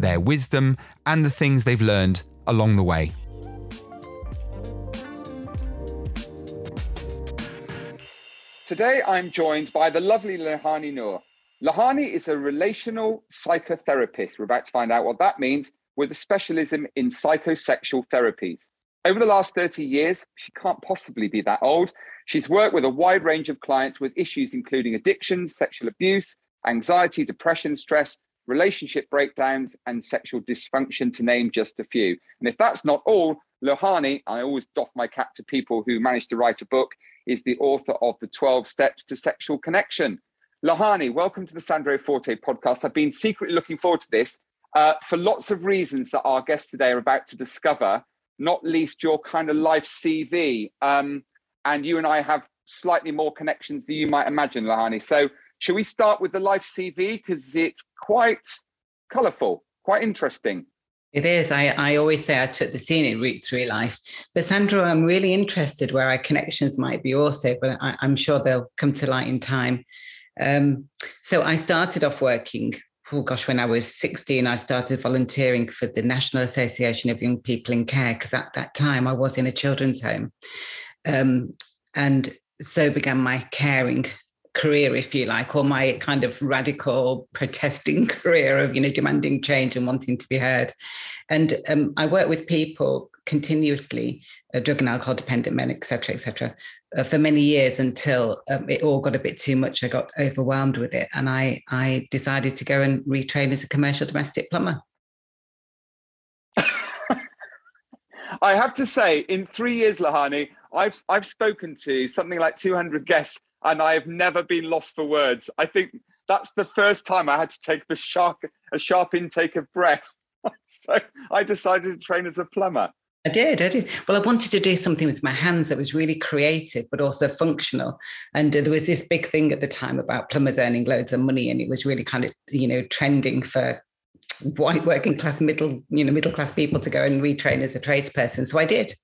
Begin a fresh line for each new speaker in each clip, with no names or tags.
their wisdom, and the things they've learned along the way. Today, I'm joined by the lovely Lohani Noor. Lohani is a relational psychotherapist. We're about to find out what that means with a specialism in psychosexual therapies. Over the last 30 years, she can't possibly be that old. She's worked with a wide range of clients with issues including addictions, sexual abuse, anxiety, depression, stress, relationship breakdowns, and sexual dysfunction, to name just a few. And if that's not all, Lohani, I always doff my cap to people who manage to write a book, is the author of The 12 Steps to Sexual Connection. Lohani, welcome to the Sandro Forte podcast. I've been secretly looking forward to this uh, for lots of reasons that our guests today are about to discover, not least your kind of life CV. Um, and you and I have slightly more connections than you might imagine, Lohani. So should we start with the life CV? Because it's quite colourful, quite interesting.
It is. I, I always say I took the scenic route through life. But Sandro, I'm really interested where our connections might be also, but I, am sure they'll come to light in time. Um, so I started off working, oh gosh, when I was 16, I started volunteering for the National Association of Young People in Care, because at that time I was in a children's home. Um, and so began my caring career, if you like, or my kind of radical protesting career of, you know, demanding change and wanting to be heard. And um, I work with people continuously, uh, drug and alcohol dependent men, etc., etc., uh, for many years until um, it all got a bit too much. I got overwhelmed with it, and I I decided to go and retrain as a commercial domestic plumber.
I have to say, in three years, Lohani, I've I've spoken to something like 200 guests and I have never been lost for words. I think that's the first time I had to take a sharp, a sharp intake of breath. so I decided to train as a plumber.
I did, I did. Well, I wanted to do something with my hands that was really creative, but also functional. And uh, there was this big thing at the time about plumbers earning loads of money, and it was really kind of, you know, trending for white working class middle you know middle class people to go and retrain as a tradesperson. So i did.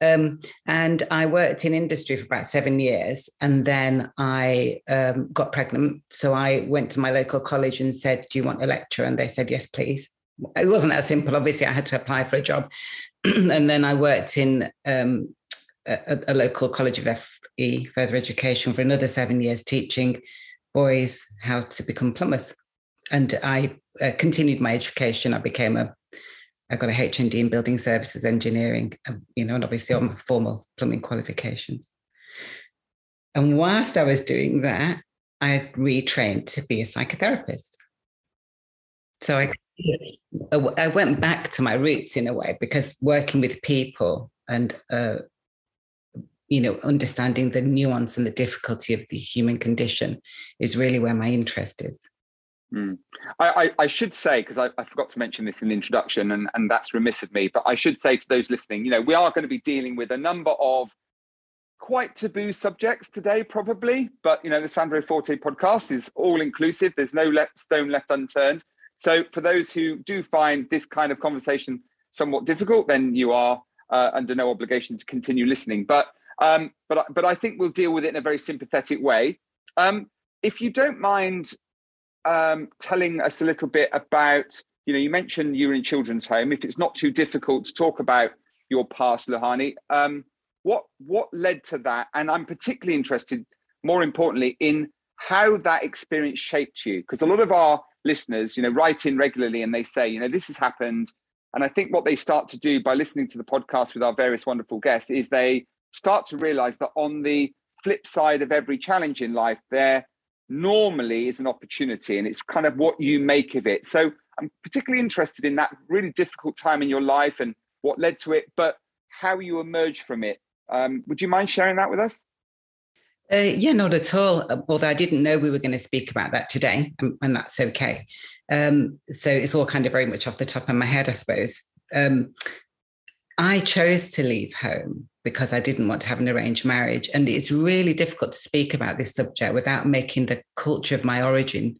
Um, and i worked in industry for about seven years and then i um, got pregnant. So i went to my local college and said do you want a lecture and they said yes please. It wasn't that simple obviously. I had to apply for a job. And then i worked in um, a, a local college of fe further education for another seven years teaching boys how to become plumbers. And I uh, continued my education. I became a, I got a HND in building services engineering, um, you know, and obviously all my formal plumbing qualifications. And whilst I was doing that, I retrained to be a psychotherapist. So I, I went back to my roots in a way because working with people and uh, you know understanding the nuance and the difficulty of the human condition is really where my interest is
Mm. I, I, I, should say, because I, I, forgot to mention this in the introduction, and, and that's remiss of me, but I should say to those listening, you know, we are going to be dealing with a number of quite taboo subjects today, probably. But, you know, the Sandro Forte podcast is all inclusive, there's no left, stone left unturned. So, for those who do find this kind of conversation somewhat difficult, then you are uh, under no obligation to continue listening. But, um, but, but I think we'll deal with it in a very sympathetic way. Um, if you don't mind um, telling us a little bit about, you know, you mentioned you were in children's home. If it's not too difficult to talk about your past, Lohani, um, what what led to that? And I'm particularly interested, more importantly, in how that experience shaped you, because a lot of our listeners, you know, write in regularly and they say, you know, this has happened. And I think what they start to do by listening to the podcast with our various wonderful guests is they start to realize that on the flip side of every challenge in life, there normally is an opportunity and it's kind of what you make of it. So I'm particularly interested in that really difficult time in your life and what led to it, but how you emerged from it. Um, would you mind sharing that with us?
Uh, yeah, not at all. Although I didn't know we were going to speak about that today, and, and that's okay. Um, so it's all kind of very much off the top of my head, I suppose. Um, I chose to leave home because I didn't want to have an arranged marriage. And it's really difficult to speak about this subject without making the culture of my origin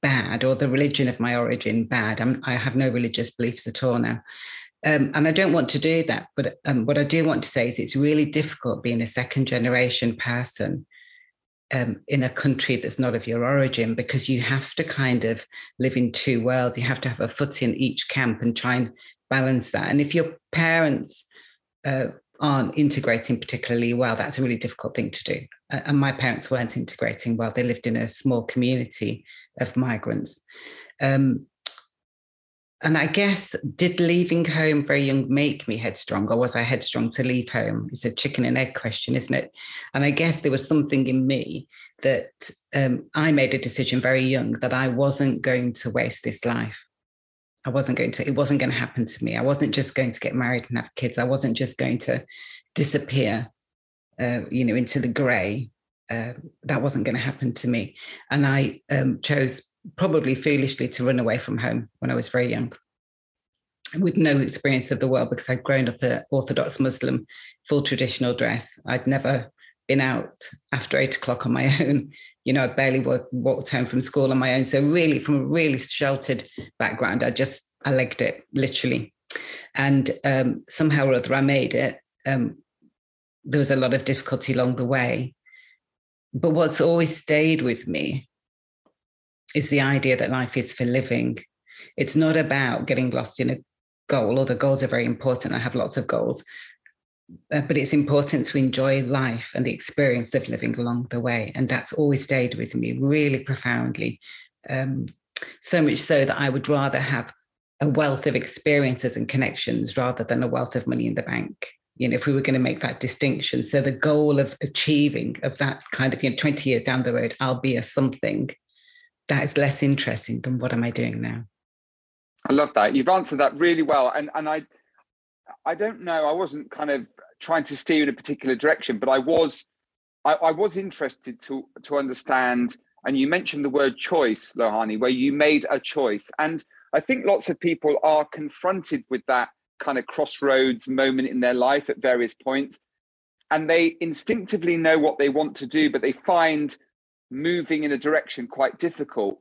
bad or the religion of my origin bad. I'm, i have no religious beliefs at all now. Um, and I don't want to do that. But um, what I do want to say is it's really difficult being a second generation person um, in a country that's not of your origin because you have to kind of live in two worlds. You have to have a foot in each camp and try and balance that. And if your parents uh, aren't integrating particularly well, that's a really difficult thing to do. And my parents weren't integrating well. They lived in a small community of migrants. Um, and I guess, did leaving home very young make me headstrong, or was I headstrong to leave home? It's a chicken and egg question, isn't it? And I guess there was something in me that um, I made a decision very young that I wasn't going to waste this life. I wasn't going to, it wasn't going to happen to me. I wasn't just going to get married and have kids. I wasn't just going to disappear, uh, you know, into the grey. Uh, that wasn't going to happen to me. And I um, chose probably foolishly to run away from home when I was very young with no experience of the world because I'd grown up an Orthodox Muslim, full traditional dress. I'd never been out after eight o'clock on my own you know, I barely walked home from school on my own. So really, from a really sheltered background, I just I legged it literally, and um, somehow or other I made it. Um, there was a lot of difficulty along the way, but what's always stayed with me is the idea that life is for living. It's not about getting lost in a goal, although goals are very important. I have lots of goals, uh, but it's important to enjoy life and the experience of living along the way. And that's always stayed with me really profoundly. Um, so much so that I would rather have a wealth of experiences and connections rather than a wealth of money in the bank. You know, if we were going to make that distinction. So the goal of achieving of that kind of, you know, 20 years down the road, I'll be a something that is less interesting than what am I doing now?
I love that. You've answered that really well. And and I I don't know. I wasn't kind of trying to steer in a particular direction, but I was I, I, was interested to to understand. And you mentioned the word choice, Lohani, where you made a choice, and I think lots of people are confronted with that kind of crossroads moment in their life at various points, and they instinctively know what they want to do, but they find moving in a direction quite difficult.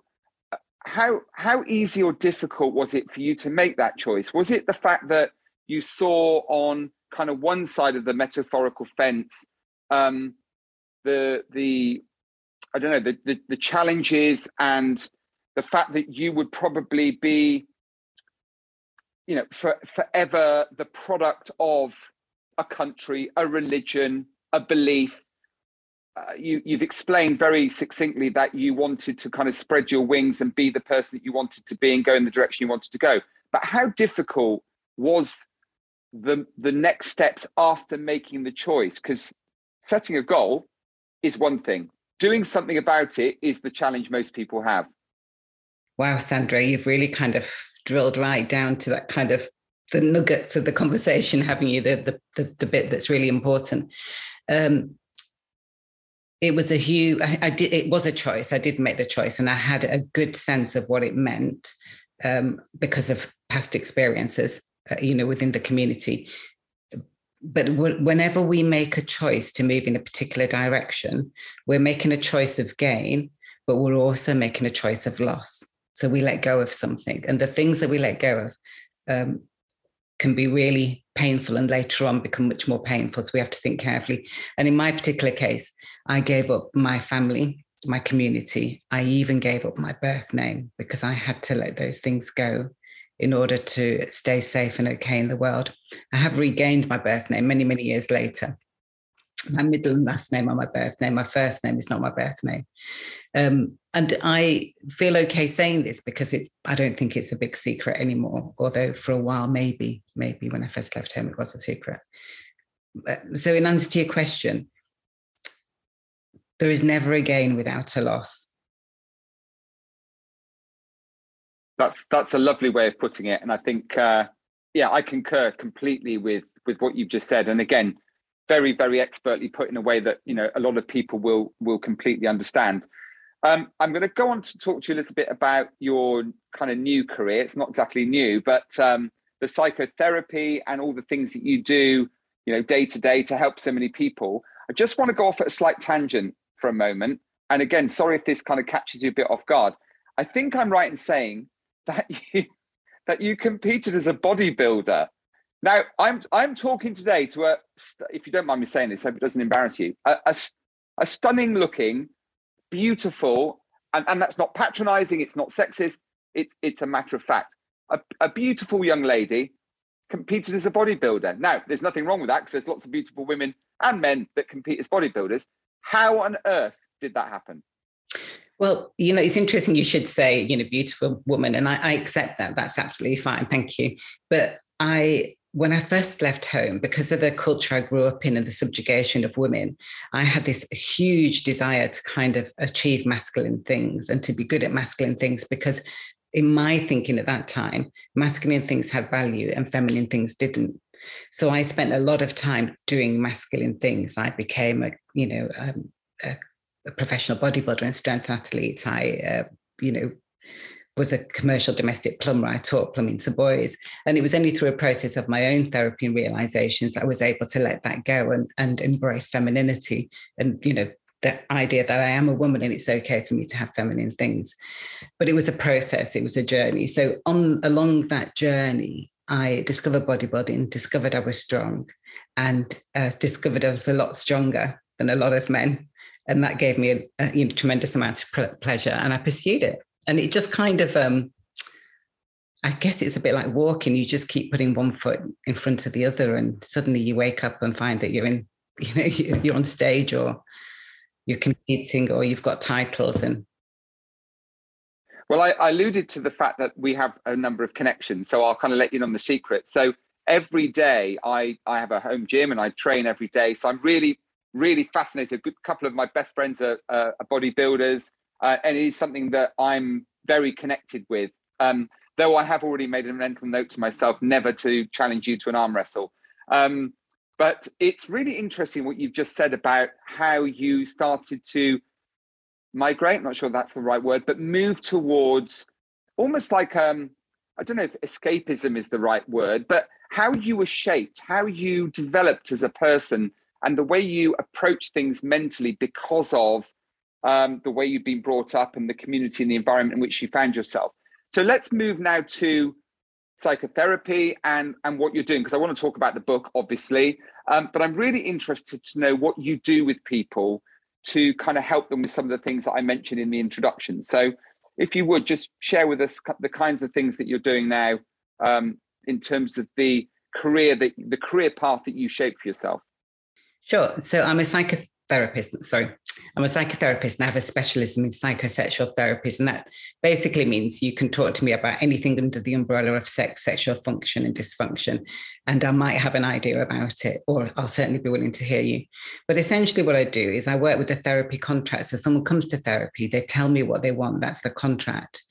How how easy or difficult was it for you to make that choice? Was it the fact that you saw on kind of one side of the metaphorical fence um, the the I don't know the, the the challenges and the fact that you would probably be you know for, forever the product of a country a religion a belief uh, you, you've explained very succinctly that you wanted to kind of spread your wings and be the person that you wanted to be and go in the direction you wanted to go. But how difficult was the the next steps after making the choice because setting a goal is one thing. Doing something about it is the challenge most people have.
Wow Sandro you've really kind of drilled right down to that kind of the nuggets of the conversation having you? The the, the, the bit that's really important. Um, it was a huge I, I, did it was a choice. I did make the choice and i had a good sense of what it meant um, because of past experiences you know, within the community. But whenever we make a choice to move in a particular direction, we're making a choice of gain, but we're also making a choice of loss. So we let go of something, and the things that we let go of um, can be really painful, and later on become much more painful. So we have to think carefully. And in my particular case, I gave up my family, my community. I even gave up my birth name because I had to let those things go in order to stay safe and okay in the world. I have regained my birth name many, many years later. My middle and last name are my birth name. My first name is not my birth name. Um, and I feel okay saying this because it's I don't think it's a big secret anymore. Although for a while, maybe, maybe when I first left home, it was a secret. So, in answer to your question, there is never a gain without a loss.
That's that's a lovely way of putting it, and I think uh, yeah, I concur completely with with what you've just said. And again, very very expertly put in a way that you know a lot of people will will completely understand. Um, I'm going to go on to talk to you a little bit about your kind of new career. It's not exactly new, but um, the psychotherapy and all the things that you do, you know, day to day to help so many people. I just want to go off at a slight tangent for a moment. And again, sorry if this kind of catches you a bit off guard. I think I'm right in saying that you that you competed as a bodybuilder. Now, I'm I'm talking today to a, if you don't mind me saying this, I hope it doesn't embarrass you, a, a, a stunning looking, beautiful, and, and that's not patronizing, it's not sexist, it's it's a matter of fact. A, a beautiful young lady competed as a bodybuilder. Now, there's nothing wrong with that because there's lots of beautiful women and men that compete as bodybuilders. How on earth did that happen?
Well, you know, it's interesting you should say, you know, beautiful woman, and I, I accept that. That's absolutely fine. Thank you. But I when I first left home, because of the culture I grew up in and the subjugation of women, I had this huge desire to kind of achieve masculine things and to be good at masculine things because in my thinking at that time, masculine things had value and feminine things didn't. So I spent a lot of time doing masculine things. I became a, you know, um, a, professional bodybuilder and strength athlete. I, uh, you know, was a commercial domestic plumber. I taught plumbing to boys. And it was only through a process of my own therapy and realizations I was able to let that go and, and embrace femininity and, you know, the idea that I am a woman and it's okay for me to have feminine things. But it was a process, it was a journey. So on along that journey, I discovered bodybuilding, discovered I was strong, and uh, discovered I was a lot stronger than a lot of men. And that gave me a, a you know, tremendous amount of pleasure, and I pursued it and it just kind of um I guess it's a bit like walking. You just keep putting one foot in front of the other, and suddenly you wake up and find that you're in, you know, you're on stage or you're competing or you've got titles. And
well, I, I alluded to the fact that we have a number of connections, so I'll kind of let you know the secret. So every day, I I have a home gym and I train every day. So I'm really really fascinated. A couple of my best friends are, are bodybuilders uh, and it is something that I'm very connected with. Um, though I have already made a mental note to myself never to challenge you to an arm wrestle. Um, but it's really interesting what you've just said about how you started to migrate. I'm not sure that's the right word, but move towards almost like um, I don't know if escapism is the right word, but how you were shaped, how you developed as a person, and the way you approach things mentally because of um, the way you've been brought up and the community and the environment in which you found yourself. So let's move now to psychotherapy and and what you're doing because I want to talk about the book, obviously, um, but I'm really interested to know what you do with people to kind of help them with some of the things that I mentioned in the introduction. So if you would just share with us the kinds of things that you're doing now um, in terms of the career that the career path that you shape for yourself.
Sure. So I'm a psychotherapist. Sorry, I'm a psychotherapist and I have a specialism in psychosexual therapies. And that basically means you can talk to me about anything under the umbrella of sex, sexual function, and dysfunction. And I might have an idea about it, or I'll certainly be willing to hear you. But essentially, what I do is I work with a therapy contract. So someone comes to therapy, they tell me what they want, that's the contract.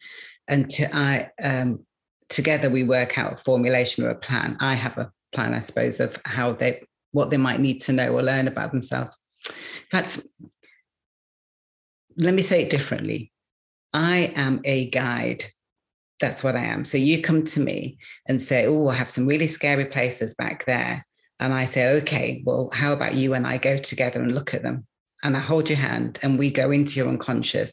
And to, I, um, together we work out a formulation or a plan. I have a plan, I suppose, of how they what they might need to know or learn about themselves. That's, let me say it differently. I am a guide. That's what I am. So you come to me and say, Oh, I have some really scary places back there. And I say, Okay, well, how about you and I go together and look at them? And I hold your hand and we go into your unconscious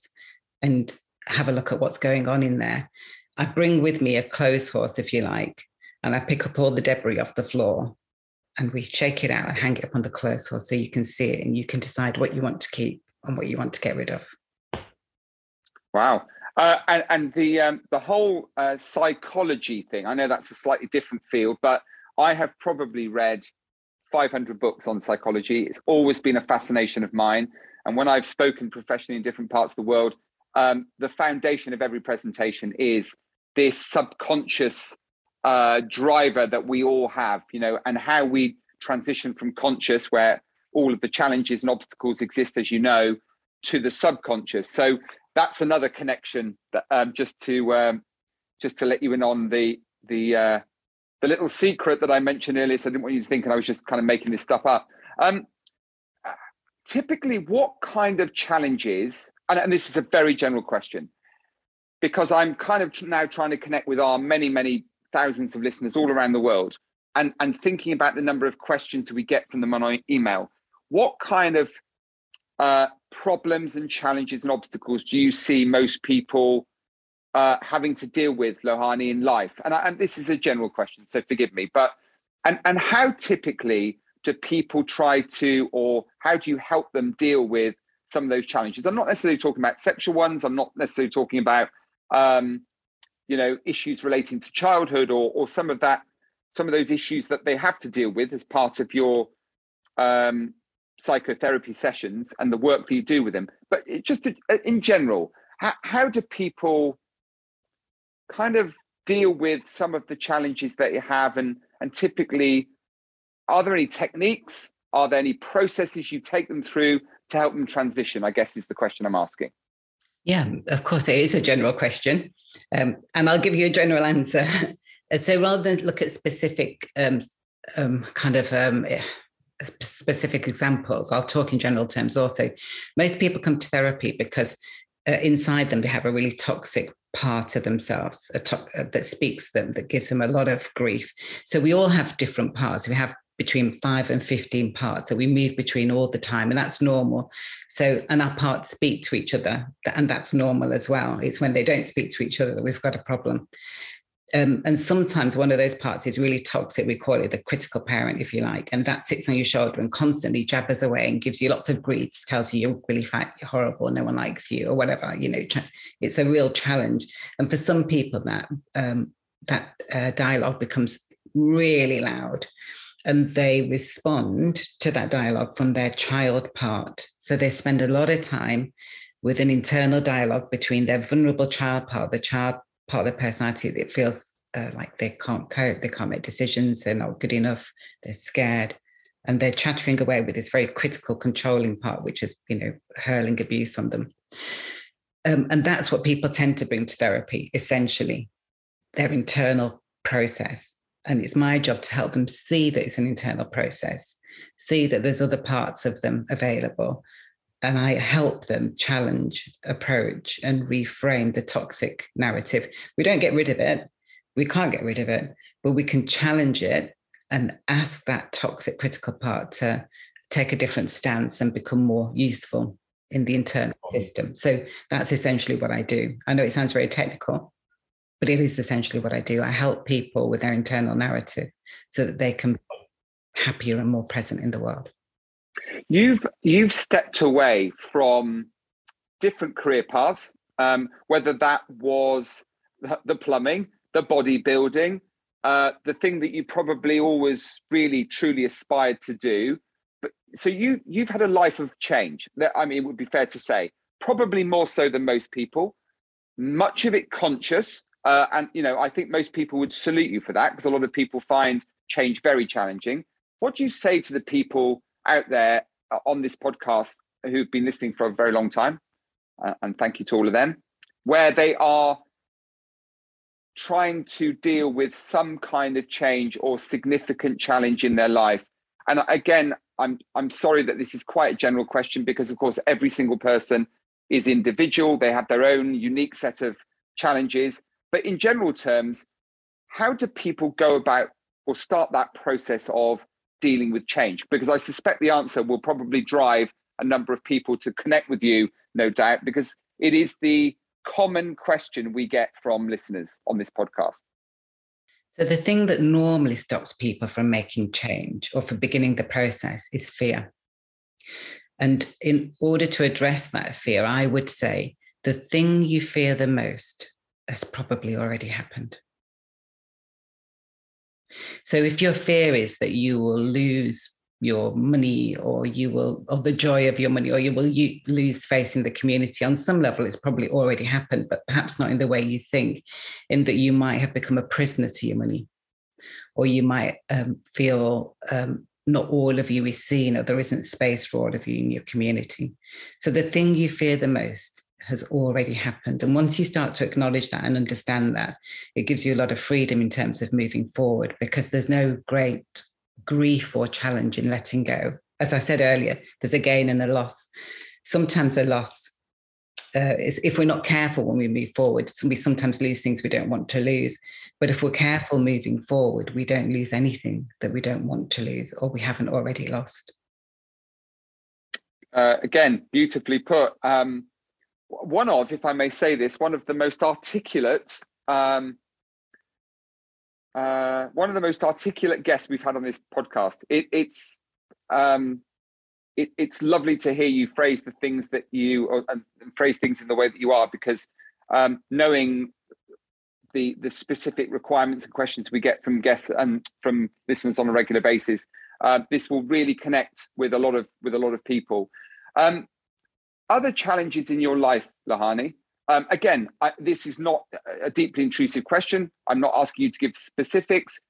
and have a look at what's going on in there. I bring with me a clothes horse, if you like, and I pick up all the debris off the floor and we shake it out and hang it up on the clothes horse so you can see it and you can decide what you want to keep and what you want to get rid of.
Wow. Uh, and, and, the um, the whole uh, psychology thing. I know that's a slightly different field, but I have probably read 500 books on psychology. It's always been a fascination of mine. And when I've spoken professionally in different parts of the world, um, the foundation of every presentation is this subconscious uh, driver that we all have, you know, and how we transition from conscious, where all of the challenges and obstacles exist, as you know, to the subconscious. So that's another connection that um, just to um, just to let you in on the the uh, the little secret that I mentioned earlier. So I didn't want you to think and I was just kind of making this stuff up. Um, typically, what kind of challenges and, and this is a very general question, because I'm kind of now trying to connect with our many, many thousands of listeners all around the world and, and thinking about the number of questions we get from them on email. What kind of uh, problems and challenges and obstacles do you see most people uh, having to deal with, Lohani, in life? And, I, and this is a general question, so forgive me. But and and how typically do people try to, or how do you help them deal with some of those challenges? I'm not necessarily talking about sexual ones. I'm not necessarily talking about um, you know issues relating to childhood or or some of that some of those issues that they have to deal with as part of your um, psychotherapy sessions and the work that you do with them. But just uh, in general, how, how do people kind of deal with some of the challenges that you have? And and typically are there any techniques? Are there any processes you take them through to help them transition i guess is the question i'm asking.
Yeah of course it is a general question um, and i'll give you a general answer. So rather than look at specific um, um, kind of um, eh, specific examples i'll talk in general terms also. Most people come to therapy because uh, inside them they have a really toxic part of themselves to- uh, that speaks them that gives them a lot of grief. So we all have different parts. We have between 5 and 15 parts that we move between all the time and that's normal so and our parts speak to each other and that's normal as well it's when they don't speak to each other that we've got a problem um, and sometimes one of those parts is really toxic. We call it the critical parent, if you like. And that sits on your shoulder and constantly jabbers away and gives you lots of griefs, tells you you're really fat, you're horrible, no one likes you, or whatever. You know, it's a real challenge. And for some people, that um, that uh, dialogue becomes really loud and they respond to that dialogue from their child part. So they spend a lot of time with an internal dialogue between their vulnerable child part, the child part of their personality that feels uh, like they can't cope, they can't make decisions, they're not good enough, they're scared, and they're chattering away with this very critical, controlling part, which is you know hurling abuse on them. Um, and that's what people tend to bring to therapy, essentially, their internal process. And it's my job to help them see that it's an internal process, see that there's other parts of them available, and I help them challenge, approach, and reframe the toxic narrative. We don't get rid of it. We can't get rid of it, but we can challenge it and ask that toxic critical part to take a different stance and become more useful in the internal mm-hmm. system. So that's essentially what I do. I know it sounds very technical, but it is essentially what I do. I help people with their internal narrative so that they can be happier and more present in the world.
You've you've stepped away from different career paths, um, whether that was the plumbing, the bodybuilding, uh, the thing that you probably always really truly aspired to do. But so you you've had a life of change. That I mean, it would be fair to say, probably more so than most people. Much of it conscious, uh, and you know, I think most people would salute you for that because a lot of people find change very challenging. What do you say to the people out there uh, on this podcast who've been listening for a very long time, uh, and thank you to all of them, where they are trying to deal with some kind of change or significant challenge in their life. And again, I'm I'm sorry that this is quite a general question because of course every single person is individual, they have their own unique set of challenges, but in general terms, how do people go about or start that process of dealing with change? Because I suspect the answer will probably drive a number of people to connect with you, no doubt, because it is the common question we get from listeners on this podcast.
So, the thing that normally stops people from making change or from beginning the process is fear. And in order to address that fear, I would say the thing you fear the most has probably already happened. So if your fear is that you will lose your money or you will or the joy of your money or you will you lose face in the community on some level it's probably already happened but perhaps not in the way you think in that you might have become a prisoner to your money or you might um, feel um, not all of you is seen or there isn't space for all of you in your community so the thing you fear the most has already happened. And once you start to acknowledge that and understand that, it gives you a lot of freedom in terms of moving forward because there's no great grief or challenge in letting go. As I said earlier, there's a gain and a loss. Sometimes a loss uh, if we're not careful when we move forward, we sometimes lose things we don't want to lose. But if we're careful moving forward, we don't lose anything that we don't want to lose or we haven't already lost.
Uh, again, beautifully put. Um, one of, if I may say this, one of the most articulate, um, uh, one of the most articulate guests we've had on this podcast. It, it's um, it, it's lovely to hear you phrase the things that you and phrase things in the way that you are because um, knowing the the specific requirements and questions we get from guests and from listeners on a regular basis uh, this will really connect with a lot of with a lot of people um, other challenges in your life Lohani um, again I, this is not a deeply intrusive question i'm not asking you to give specifics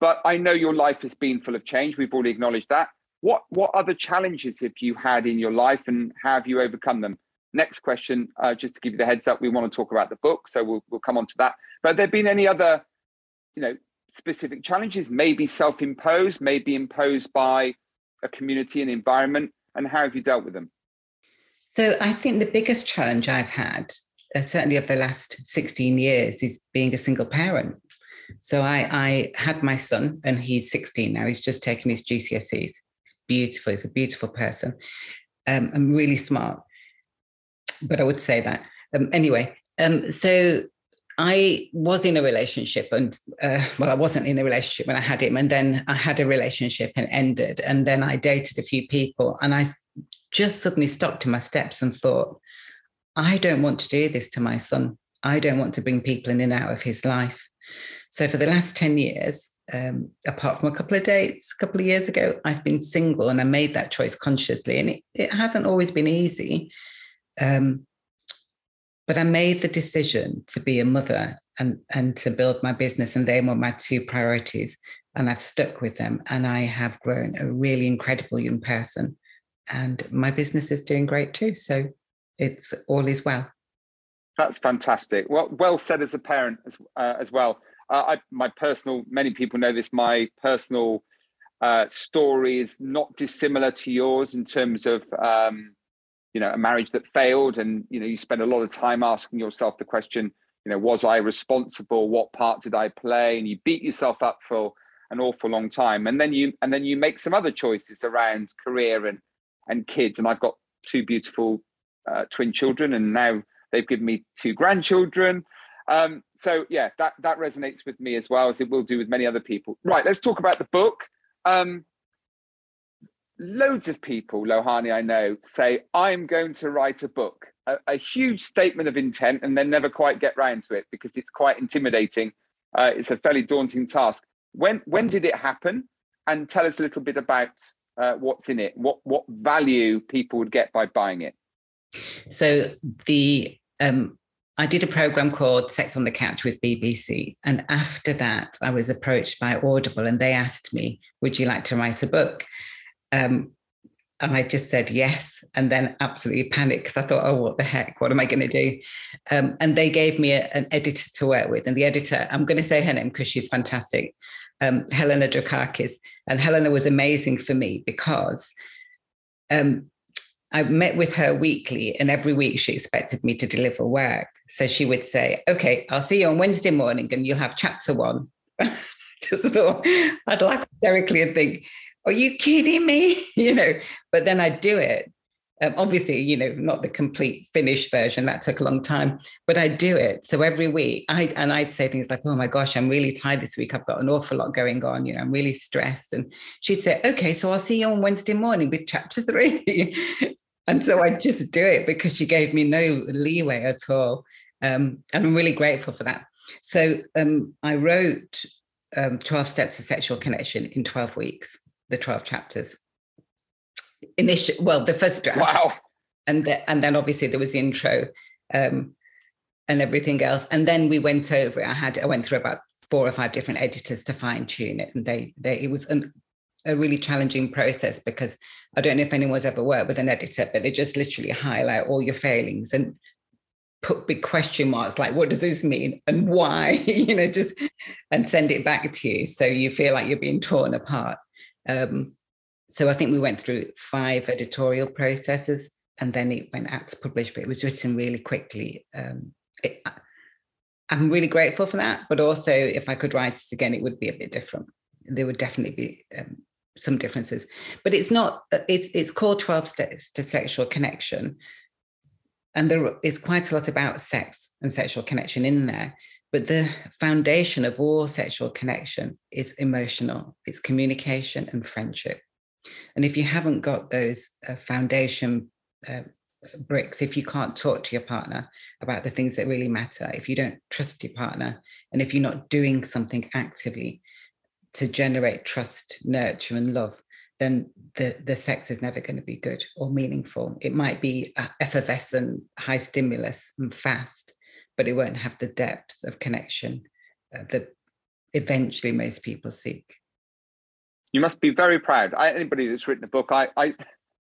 but i know your life has been full of change we've already acknowledged that what what other challenges have you had in your life, and have you overcome them? Next question, uh, just to give you the heads up, we want to talk about the book, so we'll we'll come on to that. But have there been any other, you know, specific challenges, maybe self-imposed, maybe imposed by a community and environment, and how have you dealt with them?
So I think the biggest challenge I've had, uh, certainly of the last 16 years, is being a single parent. So I, I had my son, and he's 16 now. He's just taken his GCSEs He's beautiful. He's a beautiful person um, and really smart. But I would say that. Um, anyway, um, so I was in a relationship and, uh, well, I wasn't in a relationship when I had him. And then I had a relationship and ended. And then I dated a few people and I just suddenly stopped in my steps and thought, I don't want to do this to my son. I don't want to bring people in and out of his life. So for the last 10 years, um, apart from a couple of dates a couple of years ago, I've been single and I made that choice consciously. And it, it hasn't always been easy. Um, but I made the decision to be a mother and, and to build my business. And they were my two priorities. And I've stuck with them. And I have grown a really incredible young person. And my business is doing great too. So it's all is well.
That's fantastic. Well, well said as a parent as, uh, as well uh, I, my personal, many people know this, my personal uh, story is not dissimilar to yours in terms of, um, you know, a marriage that failed. And, you know, you spend a lot of time asking yourself the question, you know, was I responsible? What part did I play? And you beat yourself up for an awful long time. And then you, and then you make some other choices around career and, and kids. And I've got two beautiful uh, twin children and now they've given me two grandchildren. Um, so yeah, that that resonates with me as well as it will do with many other people. Right, let's talk about the book. Um, loads of people, Lohani, I know, say I'm going to write a book. A, a, huge statement of intent, and then never quite get round to it because it's quite intimidating. Uh, it's a fairly daunting task. When when did it happen? And tell us a little bit about uh, what's in it. What what value people would get by buying it.
So the um, I did a program called Sex on the Couch with BBC. And after that, I was approached by Audible and they asked me, Would you like to write a book? Um, and I just said yes, and then absolutely panicked because I thought, oh, what the heck? What am I going to do? Um, and they gave me a, an editor to work with. And the editor, I'm going to say her name because she's fantastic, um, Helena Drakakis. And Helena was amazing for me because um, I met with her weekly, and every week she expected me to deliver work. So she would say, Okay, I'll see you on Wednesday morning, and you'll have chapter one. Just thought I'd laugh hysterically and think, Are you kidding me? You know, but then I'd do it. Um, obviously, you know, not the complete finished version. That took a long time, but I do it. So every week, I and I'd say things like, "Oh my gosh, I'm really tired this week. I've got an awful lot going on. You know, I'm really stressed." And she'd say, "Okay, so I'll see you on Wednesday morning with chapter three. and so I just do it because she gave me no leeway at all, um, and I'm really grateful for that. So um, I wrote um, 12 Steps to Sexual Connection in 12 weeks, the 12 chapters initial well the first draft.
Wow.
And the, and then obviously there was the intro um, and everything else. And then we went over i had i went through about four or five different editors to fine tune it. And they they it was an, a really challenging process because i don't know if anyone's ever worked with an editor but they just literally highlight all your failings and put big question marks like what does this mean and why you know just and send it back to you. So you feel like you're being torn apart. Um, so I think we went through five editorial processes and then it went out to publish, but it was written really quickly. Um, it, I'm really grateful for that, but also if I could write it again, it would be a bit different. There would definitely be um, some differences, but it's not. It's it's called Twelve Steps to Sexual Connection, and there is quite a lot about sex and sexual connection in there. But the foundation of all sexual connection is emotional. It's communication and friendship. And if you haven't got those uh, foundation uh, bricks, if you can't talk to your partner about the things that really matter, if you don't trust your partner, and if you're not doing something actively to generate trust, nurture, and love, then the, the sex is never going to be good or meaningful. It might be effervescent, high stimulus, and fast, but it won't have the depth of connection uh, that eventually most people seek.
You must be very proud. I, anybody that's written a book, I, I,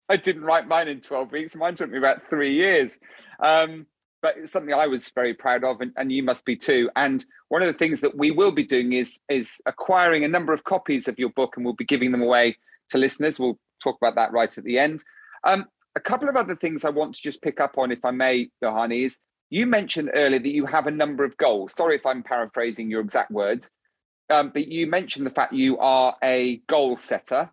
I didn't write mine in 12 weeks. Mine took me about three years. Um, but it's something I was very proud of, and, and you must be too. And one of the things that we will be doing is is acquiring a number of copies of your book, and we'll be giving them away to listeners. We'll talk about that right at the end. Um, a couple of other things I want to just pick up on, if I may, Lohani, is you mentioned earlier that you have a number of goals. Sorry if I'm paraphrasing your exact words, um, but you mentioned the fact you are a goal setter.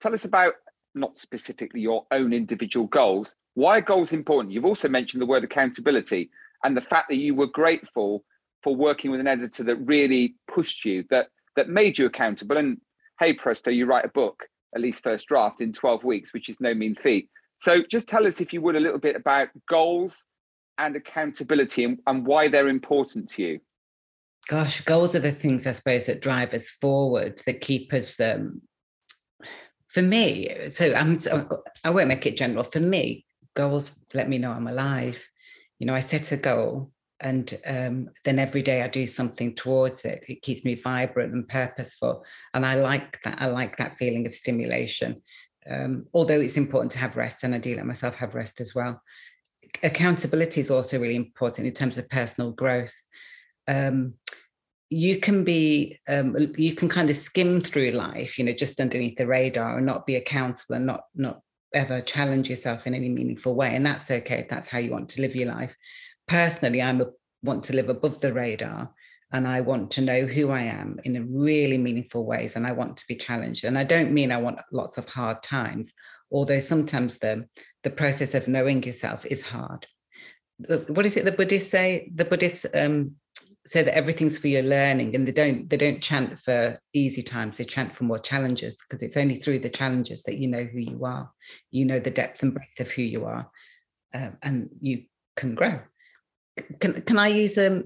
Tell us about not specifically your own individual goals. Why are goals important? You've also mentioned the word accountability and the fact that you were grateful for working with an editor that really pushed you, that that made you accountable. And hey, presto, you write a book, at least first draft, in 12 weeks, which is no mean feat. So just tell us, if you would, a little bit about goals and accountability and, and why they're important to you.
Gosh, goals are the things I suppose that drive us forward, that keep us um, for me, so I'm I won't make it general. For me, goals let me know I'm alive. You know, I set a goal and um, then every day I do something towards it. It keeps me vibrant and purposeful, and I like that. I like that feeling of stimulation. Um, although it's important to have rest, and I do let myself have rest as well. Accountability is also really important in terms of personal growth. Um, you can be um, you can kind of skim through life you know just underneath the radar and not be accountable and not not ever challenge yourself in any meaningful way and that's okay if that's how you want to live your life. Personally i want to live above the radar and i want to know who i am in really meaningful ways and i want to be challenged and i don't mean i want lots of hard times although sometimes the the process of knowing yourself is hard. What is it the buddhists say? The buddhists um, say that everything's for your learning and they don't they don't chant for easy times they chant for more challenges because it's only through the challenges that you know who you are. You know the depth and breadth of who you are uh, and you can grow. Can can i use a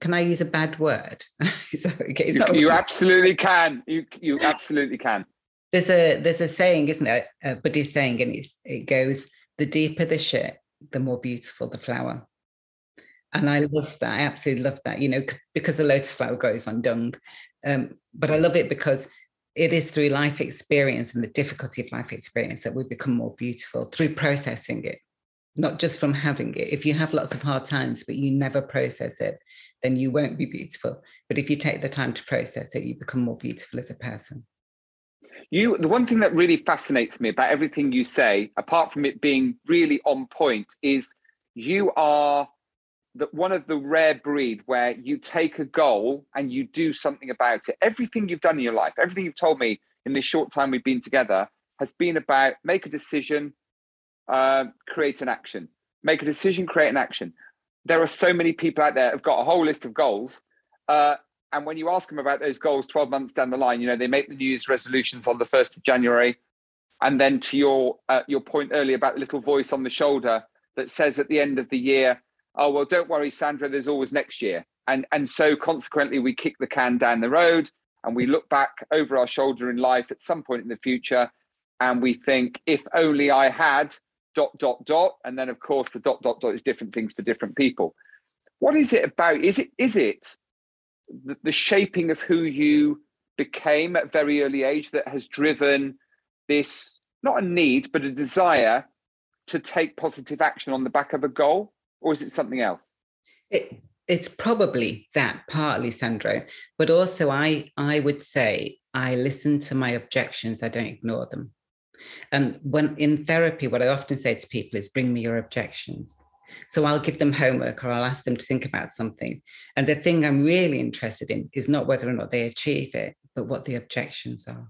can i use a bad word?
Okay, you, you absolutely can. You you absolutely can.
There's a there's a saying isn't it a buddhist saying and it's, it goes the deeper the shit the more beautiful the flower and I love that. I absolutely love that, you know, because the lotus flower grows on dung. Um, but I love it because it is through life experience and the difficulty of life experience that we become more beautiful through processing it, not just from having it. If you have lots of hard times, but you never process it, then you won't be beautiful. But if you take the time to process it, you become more beautiful as a person.
You, the one thing that really fascinates me about everything you say, apart from it being really on point, is you are that one of the rare breed where you take a goal and you do something about it. Everything you've done in your life, everything you've told me in this short time we've been together has been about make a decision, uh, create an action. Make a decision, create an action. There are so many people out there have got a whole list of goals. Uh, and when you ask them about those goals 12 months down the line, you know, they make the New Year's resolutions on the 1st of January. And then to your uh, your point earlier about the little voice on the shoulder that says at the end of the year, oh well don't worry Sandro there's always next year. And and so consequently we kick the can down the road and we look back over our shoulder in life at some point in the future and we think if only i had dot dot dot. And then of course the dot dot dot is different things for different people. What is it about is it is it the, shaping of who you became at very early age that has driven this not a need but a desire to take positive action on the back of a goal or is it something else?
It, it's probably that partly, Sandro, but also I I would say I listen to my objections. I don't ignore them. And when in therapy, what I often say to people is bring me your objections. So I'll give them homework or I'll ask them to think about something. And the thing I'm really interested in is not whether or not they achieve it, but what the objections are.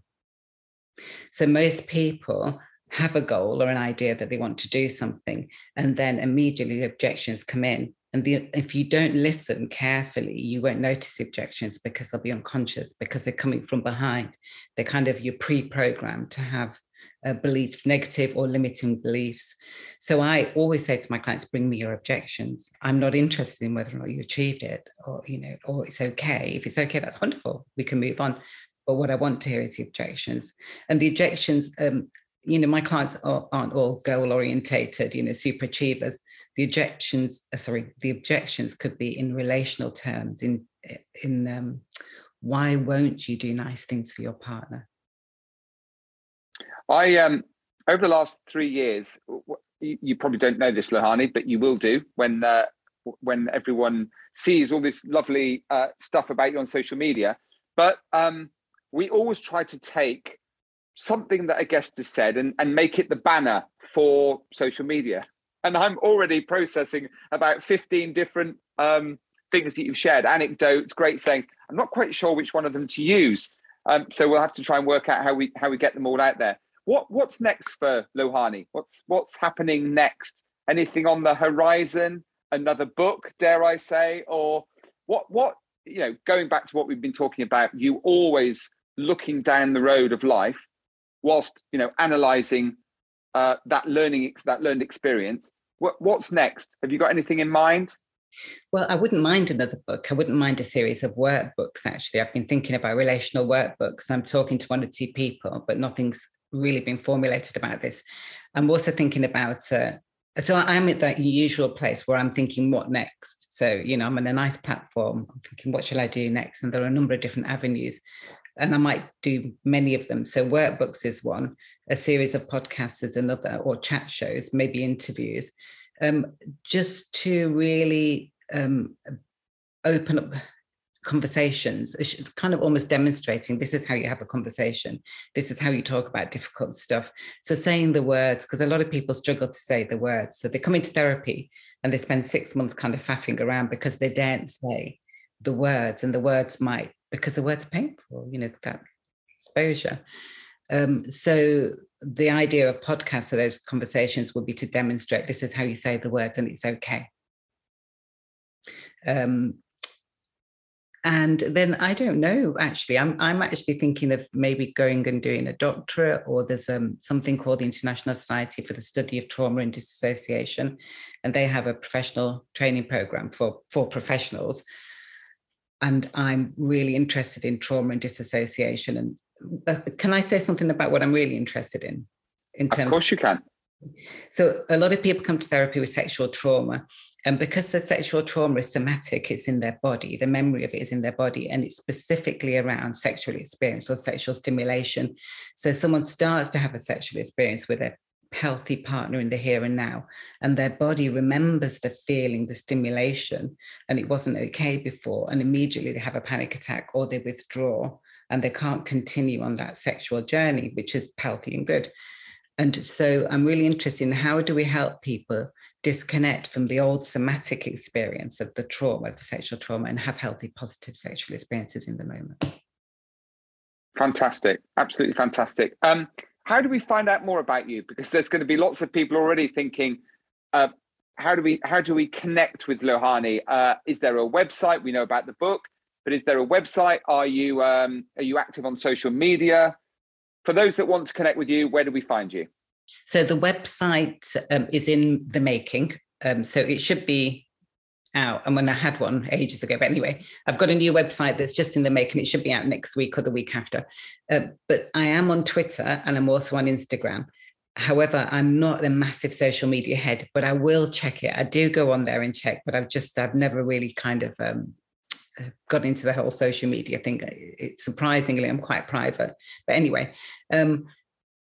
So most people have a goal or an idea that they want to do something, and then immediately the objections come in. And the, if you don't listen carefully, you won't notice the objections because they'll be unconscious because they're coming from behind. They're kind of you're pre-programmed to have uh, beliefs, negative or limiting beliefs. So I always say to my clients, bring me your objections. I'm not interested in whether or not you achieved it or, you know, or it's okay. If it's okay, that's wonderful. We can move on. But what I want to hear is the objections. And the objections, um, you know, my clients are, not all goal orientated, you know, super achievers. The objections, uh, sorry, the objections could be in relational terms, in in um, why won't you do nice things for your partner?
I um over the last three years, you, you probably don't know this, Lohani, but you will do when uh, when everyone sees all this lovely uh, stuff about you on social media. But um, we always try to take something that a guest has said and, and make it the banner for social media. And I'm already processing about 15 different um, things that you've shared, anecdotes, great sayings. I'm not quite sure which one of them to use. Um, so we'll have to try and work out how we how we get them all out there. What what's next for Lohani? What's what's happening next? Anything on the horizon? Another book, dare I say, or what what you know? Going back to what we've been talking about, you always looking down the road of life, whilst you know analyzing uh, that learning that learned experience. What, what's next? Have you got anything in mind?
Well, I wouldn't mind another book. I wouldn't mind a series of workbooks, actually. I've been thinking about relational workbooks. I'm talking to one or two people, but nothing's really been formulated about this. I'm also thinking about, uh, so I'm at that usual place where I'm thinking, what next? So, you know, I'm on a nice platform. I'm thinking, what shall I do next? And there are a number of different avenues. And I might do many of them. So, workbooks is one, a series of podcasts is another, or chat shows, maybe interviews, um, just to really um, open up conversations it's kind of almost demonstrating this is how you have a conversation. This is how you talk about difficult stuff. So saying the words because a lot of people struggle to say the words. So they come into therapy and they spend six months kind of faffing around because they daren't say the words and the words might because the words are painful you know that exposure um, so the idea of podcasts or those conversations would be to demonstrate this is how you say the words and it's okay um, and then I don't know. Actually, I'm I'm actually thinking of maybe going and doing a doctorate, or there's um, something called the International Society for the Study of Trauma and Disassociation, and they have a professional training program for for professionals. And I'm really interested in trauma and disassociation. And uh, can I say something about what I'm really interested in?
In terms, of course, you can.
So a lot of people come to therapy with sexual trauma, and because the sexual trauma is somatic, it's in their body, the memory of it is in their body, and it's specifically around sexual experience or sexual stimulation. So someone starts to have a sexual experience with a healthy partner in the here and now, and their body remembers the feeling, the stimulation, and it wasn't okay before, and immediately they have a panic attack or they withdraw and they can't continue on that sexual journey, which is healthy and good. And so I'm really interested in how do we help people disconnect from the old somatic experience of the trauma, of the sexual trauma, and have healthy, positive sexual experiences in the moment.
Fantastic. Absolutely fantastic. Um, how do we find out more about you? Because there's going to be lots of people already thinking, uh, how do we how do we connect with Lohani? Uh, is there a website? We know about the book, but is there a website? Are you um, are you active on social media? For those that want to connect with you, where do we find you?
So the website um, is in the making. Um, so it should be out. And when I had one ages ago, but anyway, I've got a new website that's just in the making. It should be out next week or the week after. Uh, but I am on Twitter and I'm also on Instagram. However, I'm not a massive social media head, but I will check it. I do go on there and check, but I've just, I've never really kind of um, uh, got into the whole social media thing. It's surprisingly, I'm quite private. But anyway, um,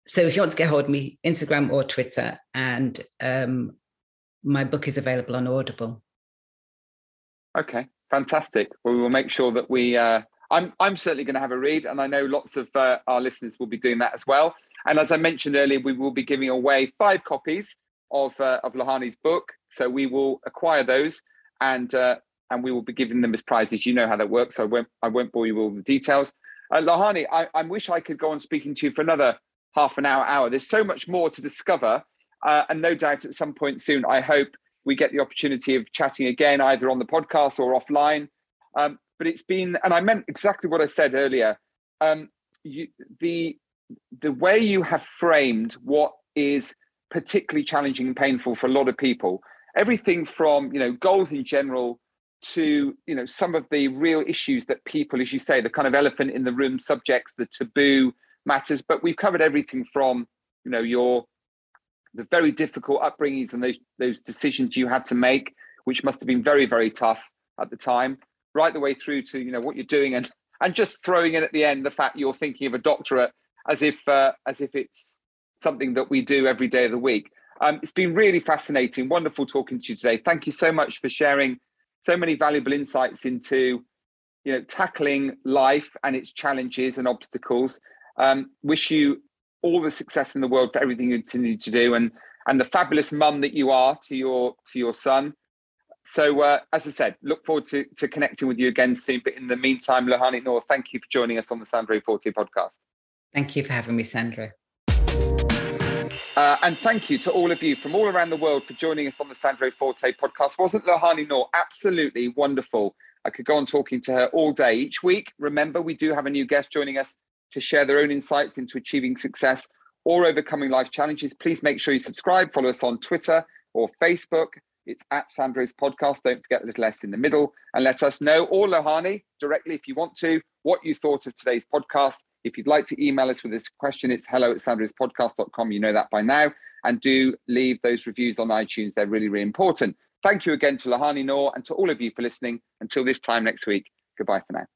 so if you want to get hold of me, Instagram or Twitter, and um, my book is available on Audible.
Okay, fantastic. Well, we will make sure that we. Uh, I'm I'm certainly going to have a read, and I know lots of uh, our listeners will be doing that as well. And as I mentioned earlier, we will be giving away five copies of uh, of Lohani's book. So we will acquire those and uh, and we will be giving them as prizes. You know how that works, so I won't I won't bore you with all the details. Uh, Lohani, I, I wish I could go on speaking to you for another half an hour, hour. There's so much more to discover, uh, and no doubt at some point soon, I hope we get the opportunity of chatting again, either on the podcast or offline. Um, but it's been, and I meant exactly what I said earlier. Um, you, the the way you have framed what is particularly challenging and painful for a lot of people, everything from you know goals in general to you know some of the real issues that people, as you say, the kind of elephant in the room subjects, the taboo matters. But we've covered everything from you know your the very difficult upbringings and those those decisions you had to make, which must have been very very tough at the time, right the way through to you know what you're doing and and just throwing in at the end the fact you're thinking of a doctorate as if uh, as if it's something that we do every day of the week. Um, it's been really fascinating, wonderful talking to you today. Thank you so much for sharing so many valuable insights into you know tackling life and its challenges and obstacles. Um, wish you all the success in the world for everything you continue to do and and the fabulous mum that you are to your to your son. So uh, as I said, look forward to, to connecting with you again soon. But in the meantime, Lohani Noor, thank you for joining us on the Sandro Forte podcast.
Thank you for having me, Sandro.
Uh, and thank you to all of you from all around the world for joining us on the Sandro Forte podcast. Wasn't Lohani Noor absolutely wonderful? I could go on talking to her all day. Each week, remember, we do have a new guest joining us to share their own insights into achieving success or overcoming life challenges. Please make sure you subscribe, follow us on Twitter or Facebook. It's at Sandro's podcast. Don't forget a little S in the middle and let us know, or Lohani, directly if you want to, what you thought of today's podcast. If you'd like to email us with this question, it's hello at sandrospodcast.com. You know that by now. And do leave those reviews on iTunes. They're really, really important. Thank you again to Lohani Noor and to all of you for listening. Until this time next week, goodbye for now.